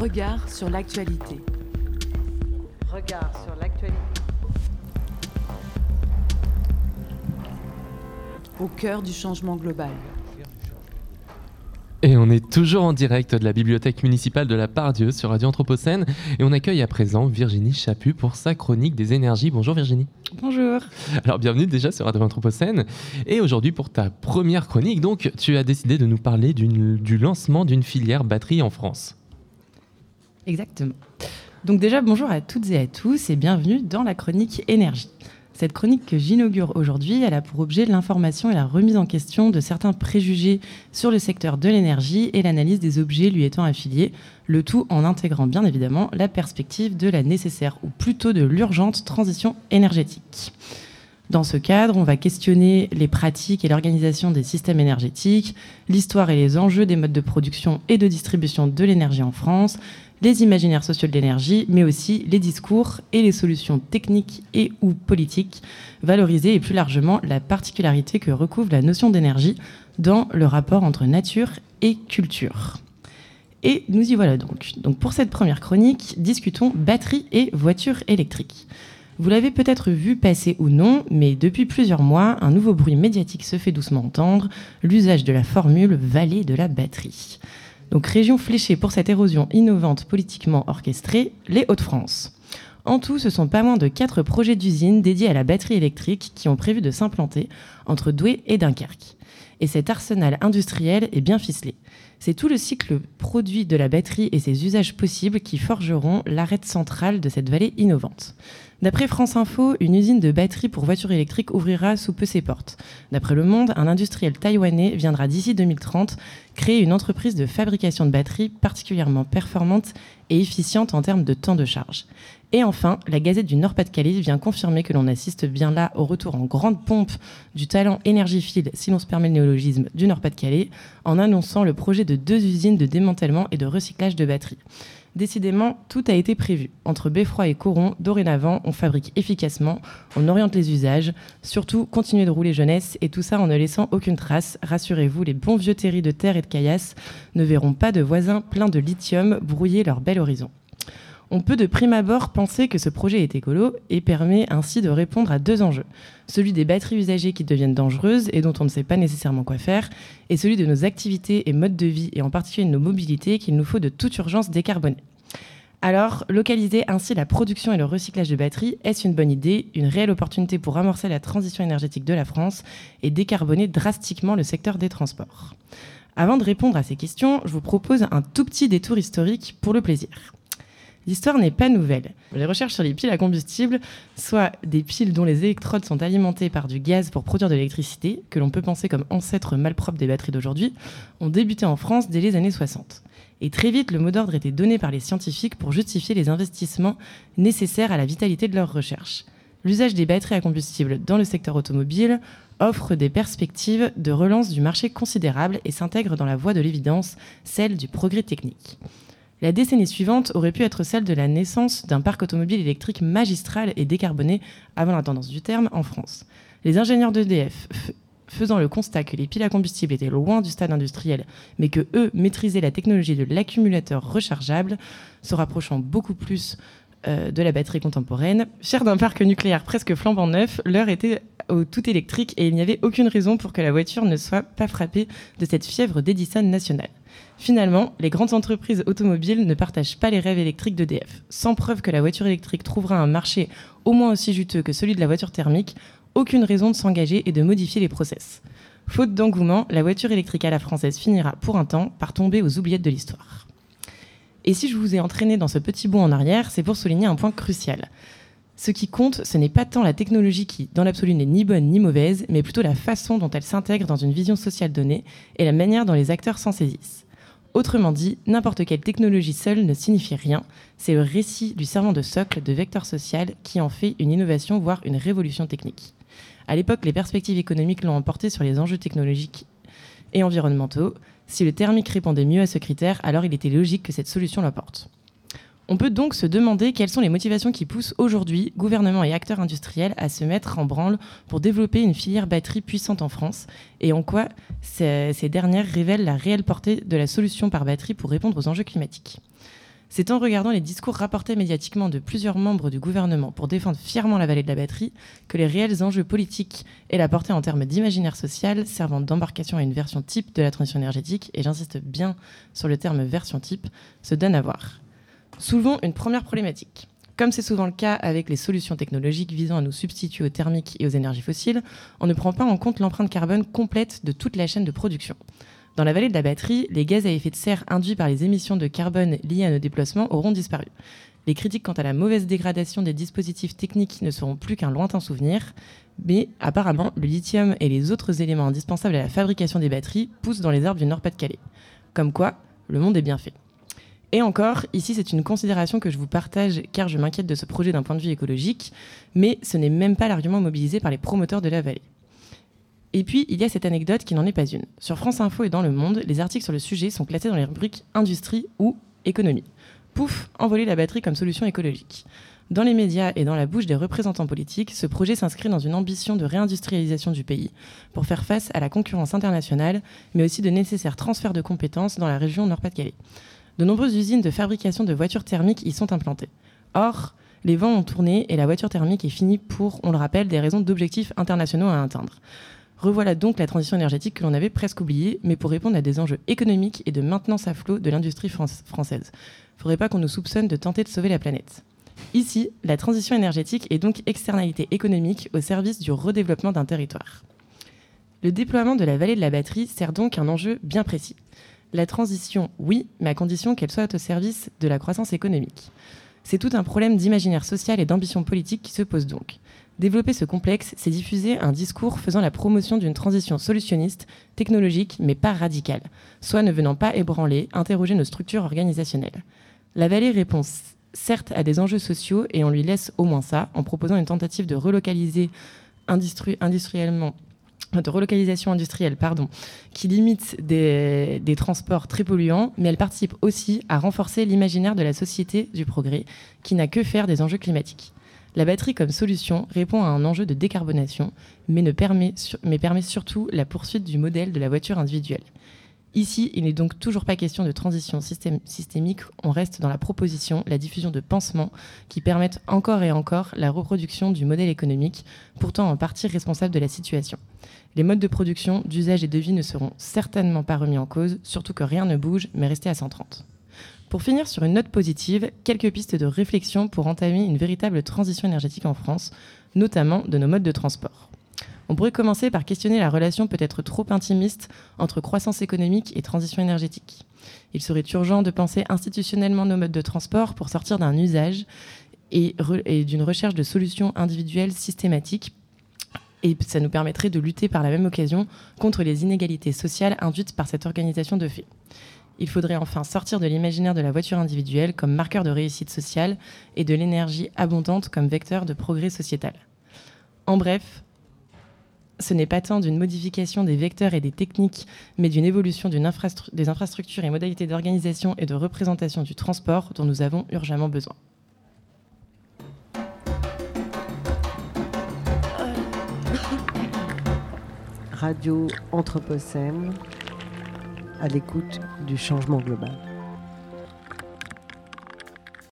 Regard sur l'actualité. Regard sur l'actualité. Au cœur du changement global. Et on est toujours en direct de la bibliothèque municipale de la Pardieu sur Radio Anthropocène. Et on accueille à présent Virginie Chaput pour sa chronique des énergies. Bonjour Virginie. Bonjour. Alors bienvenue déjà sur Radio Anthropocène. Et aujourd'hui pour ta première chronique, donc tu as décidé de nous parler du lancement d'une filière batterie en France. Exactement. Donc déjà bonjour à toutes et à tous et bienvenue dans la chronique énergie. Cette chronique que j'inaugure aujourd'hui, elle a pour objet l'information et la remise en question de certains préjugés sur le secteur de l'énergie et l'analyse des objets lui étant affiliés, le tout en intégrant bien évidemment la perspective de la nécessaire ou plutôt de l'urgente transition énergétique. Dans ce cadre, on va questionner les pratiques et l'organisation des systèmes énergétiques, l'histoire et les enjeux des modes de production et de distribution de l'énergie en France, les imaginaires sociaux de l'énergie, mais aussi les discours et les solutions techniques et ou politiques, valoriser et plus largement la particularité que recouvre la notion d'énergie dans le rapport entre nature et culture. Et nous y voilà donc. Donc pour cette première chronique, discutons batterie et voiture électrique. Vous l'avez peut-être vu passer ou non, mais depuis plusieurs mois, un nouveau bruit médiatique se fait doucement entendre, l'usage de la formule vallée de la batterie. Donc région fléchée pour cette érosion innovante politiquement orchestrée, les Hauts-de-France. En tout, ce sont pas moins de quatre projets d'usines dédiés à la batterie électrique qui ont prévu de s'implanter entre Douai et Dunkerque. Et cet arsenal industriel est bien ficelé. C'est tout le cycle produit de la batterie et ses usages possibles qui forgeront l'arête centrale de cette vallée innovante. D'après France Info, une usine de batteries pour voitures électriques ouvrira sous peu ses portes. D'après Le Monde, un industriel taïwanais viendra d'ici 2030 créer une entreprise de fabrication de batteries particulièrement performante et efficiente en termes de temps de charge. Et enfin, la Gazette du Nord-Pas-de-Calais vient confirmer que l'on assiste bien là au retour en grande pompe du talent énergifile, si l'on se permet le néologisme, du Nord-Pas-de-Calais, en annonçant le projet de deux usines de démantèlement et de recyclage de batteries. Décidément, tout a été prévu. Entre Beffroi et Coron, dorénavant, on fabrique efficacement, on oriente les usages, surtout continuer de rouler jeunesse, et tout ça en ne laissant aucune trace. Rassurez-vous, les bons vieux terris de terre et de caillasse ne verront pas de voisins pleins de lithium brouiller leur bel horizon. On peut de prime abord penser que ce projet est écolo et permet ainsi de répondre à deux enjeux. Celui des batteries usagées qui deviennent dangereuses et dont on ne sait pas nécessairement quoi faire, et celui de nos activités et modes de vie, et en particulier de nos mobilités, qu'il nous faut de toute urgence décarboner. Alors, localiser ainsi la production et le recyclage de batteries, est-ce une bonne idée, une réelle opportunité pour amorcer la transition énergétique de la France et décarboner drastiquement le secteur des transports? Avant de répondre à ces questions, je vous propose un tout petit détour historique pour le plaisir. L'histoire n'est pas nouvelle. Les recherches sur les piles à combustible, soit des piles dont les électrodes sont alimentées par du gaz pour produire de l'électricité, que l'on peut penser comme ancêtre malpropre des batteries d'aujourd'hui, ont débuté en France dès les années 60. Et très vite, le mot d'ordre était donné par les scientifiques pour justifier les investissements nécessaires à la vitalité de leurs recherches. L'usage des batteries à combustible dans le secteur automobile offre des perspectives de relance du marché considérables et s'intègre dans la voie de l'évidence, celle du progrès technique. La décennie suivante aurait pu être celle de la naissance d'un parc automobile électrique magistral et décarboné avant la tendance du terme en France. Les ingénieurs d'EDF, faisant le constat que les piles à combustible étaient loin du stade industriel, mais que eux maîtrisaient la technologie de l'accumulateur rechargeable, se rapprochant beaucoup plus euh, de la batterie contemporaine. Fier d'un parc nucléaire presque flambant neuf, l'heure était au tout électrique et il n'y avait aucune raison pour que la voiture ne soit pas frappée de cette fièvre d'Edison nationale. Finalement, les grandes entreprises automobiles ne partagent pas les rêves électriques d'EDF. Sans preuve que la voiture électrique trouvera un marché au moins aussi juteux que celui de la voiture thermique, aucune raison de s'engager et de modifier les process. Faute d'engouement, la voiture électrique à la française finira pour un temps par tomber aux oubliettes de l'histoire. Et si je vous ai entraîné dans ce petit bout en arrière, c'est pour souligner un point crucial. Ce qui compte, ce n'est pas tant la technologie qui, dans l'absolu, n'est ni bonne ni mauvaise, mais plutôt la façon dont elle s'intègre dans une vision sociale donnée et la manière dont les acteurs s'en saisissent. Autrement dit, n'importe quelle technologie seule ne signifie rien, c'est le récit du servant de socle de vecteur social qui en fait une innovation, voire une révolution technique. À l'époque, les perspectives économiques l'ont emporté sur les enjeux technologiques et environnementaux. Si le thermique répondait mieux à ce critère, alors il était logique que cette solution l'apporte. On peut donc se demander quelles sont les motivations qui poussent aujourd'hui gouvernements et acteurs industriels à se mettre en branle pour développer une filière batterie puissante en France et en quoi ces, dernières révèlent la réelle portée de la solution par batterie pour répondre aux enjeux climatiques? C'est en regardant les discours rapportés médiatiquement de plusieurs membres du gouvernement pour défendre fièrement la vallée de la batterie que les réels enjeux politiques et la portée en termes d'imaginaire social servant d'embarcation à une version type de la transition énergétique, et j'insiste bien sur le terme version type, se donnent à voir. Soulevons une première problématique. Comme c'est souvent le cas avec les solutions technologiques visant à nous substituer aux thermiques et aux énergies fossiles, on ne prend pas en compte l'empreinte carbone complète de toute la chaîne de production. Dans la vallée de la batterie, les gaz à effet de serre induits par les émissions de carbone liées à nos déplacements auront disparu. Les critiques quant à la mauvaise dégradation des dispositifs techniques ne seront plus qu'un lointain souvenir, mais apparemment, le lithium et les autres éléments indispensables à la fabrication des batteries poussent dans les arbres du Nord-Pas-de-Calais. Comme quoi, le monde est bien fait. Et encore, ici c'est une considération que je vous partage car je m'inquiète de ce projet d'un point de vue écologique, mais ce n'est même pas l'argument mobilisé par les promoteurs de la vallée. Et puis, il y a cette anecdote qui n'en est pas une. Sur France Info et dans Le Monde, les articles sur le sujet sont classés dans les rubriques industrie ou économie. Pouf, envoler la batterie comme solution écologique. Dans les médias et dans la bouche des représentants politiques, ce projet s'inscrit dans une ambition de réindustrialisation du pays pour faire face à la concurrence internationale, mais aussi de nécessaires transferts de compétences dans la région Nord-Pas-de-Calais. De nombreuses usines de fabrication de voitures thermiques y sont implantées. Or, les vents ont tourné et la voiture thermique est finie pour, on le rappelle, des raisons d'objectifs internationaux à atteindre. Revoilà donc la transition énergétique que l'on avait presque oubliée, mais pour répondre à des enjeux économiques et de maintenance à flot de l'industrie française. Faudrait pas qu'on nous soupçonne de tenter de sauver la planète. Ici, la transition énergétique est donc externalité économique au service du redéveloppement d'un territoire. Le déploiement de la vallée de la batterie sert donc un enjeu bien précis. La transition, oui, mais à condition qu'elle soit au service de la croissance économique. C'est tout un problème d'imaginaire social et d'ambition politique qui se pose donc. Développer ce complexe, c'est diffuser un discours faisant la promotion d'une transition solutionniste, technologique, mais pas radicale, soit ne venant pas ébranler, interroger nos structures organisationnelles. La vallée répond certes à des enjeux sociaux et on lui laisse au moins ça, en proposant une tentative de relocaliser industriellement de relocalisation industrielle, pardon, qui limite des, transports très polluants, mais elle participe aussi à renforcer l'imaginaire de la société du progrès, qui n'a que faire des enjeux climatiques. La batterie comme solution répond à un enjeu de décarbonation, mais permet surtout la poursuite du modèle de la voiture individuelle. Ici, il n'est donc toujours pas question de transition systémique, on reste dans la proposition, la diffusion de pansements qui permettent encore et encore la reproduction du modèle économique, pourtant en partie responsable de la situation. Les modes de production, d'usage et de vie ne seront certainement pas remis en cause, surtout que rien ne bouge, mais restez à 130. Pour finir sur une note positive, quelques pistes de réflexion pour entamer une véritable transition énergétique en France, notamment de nos modes de transport. On pourrait commencer par questionner la relation peut-être trop intimiste entre croissance économique et transition énergétique. Il serait urgent de penser institutionnellement nos modes de transport pour sortir d'un usage et, d'une recherche de solutions individuelles systématiques et ça nous permettrait de lutter par la même occasion contre les inégalités sociales induites par cette organisation de fait. Il faudrait enfin sortir de l'imaginaire de la voiture individuelle comme marqueur de réussite sociale et de l'énergie abondante comme vecteur de progrès sociétal. En bref, ce n'est pas tant d'une modification des vecteurs et des techniques, mais d'une évolution des infrastructures et modalités d'organisation et de représentation du transport dont nous avons urgemment besoin. Radio Anthropocène à l'écoute du changement global.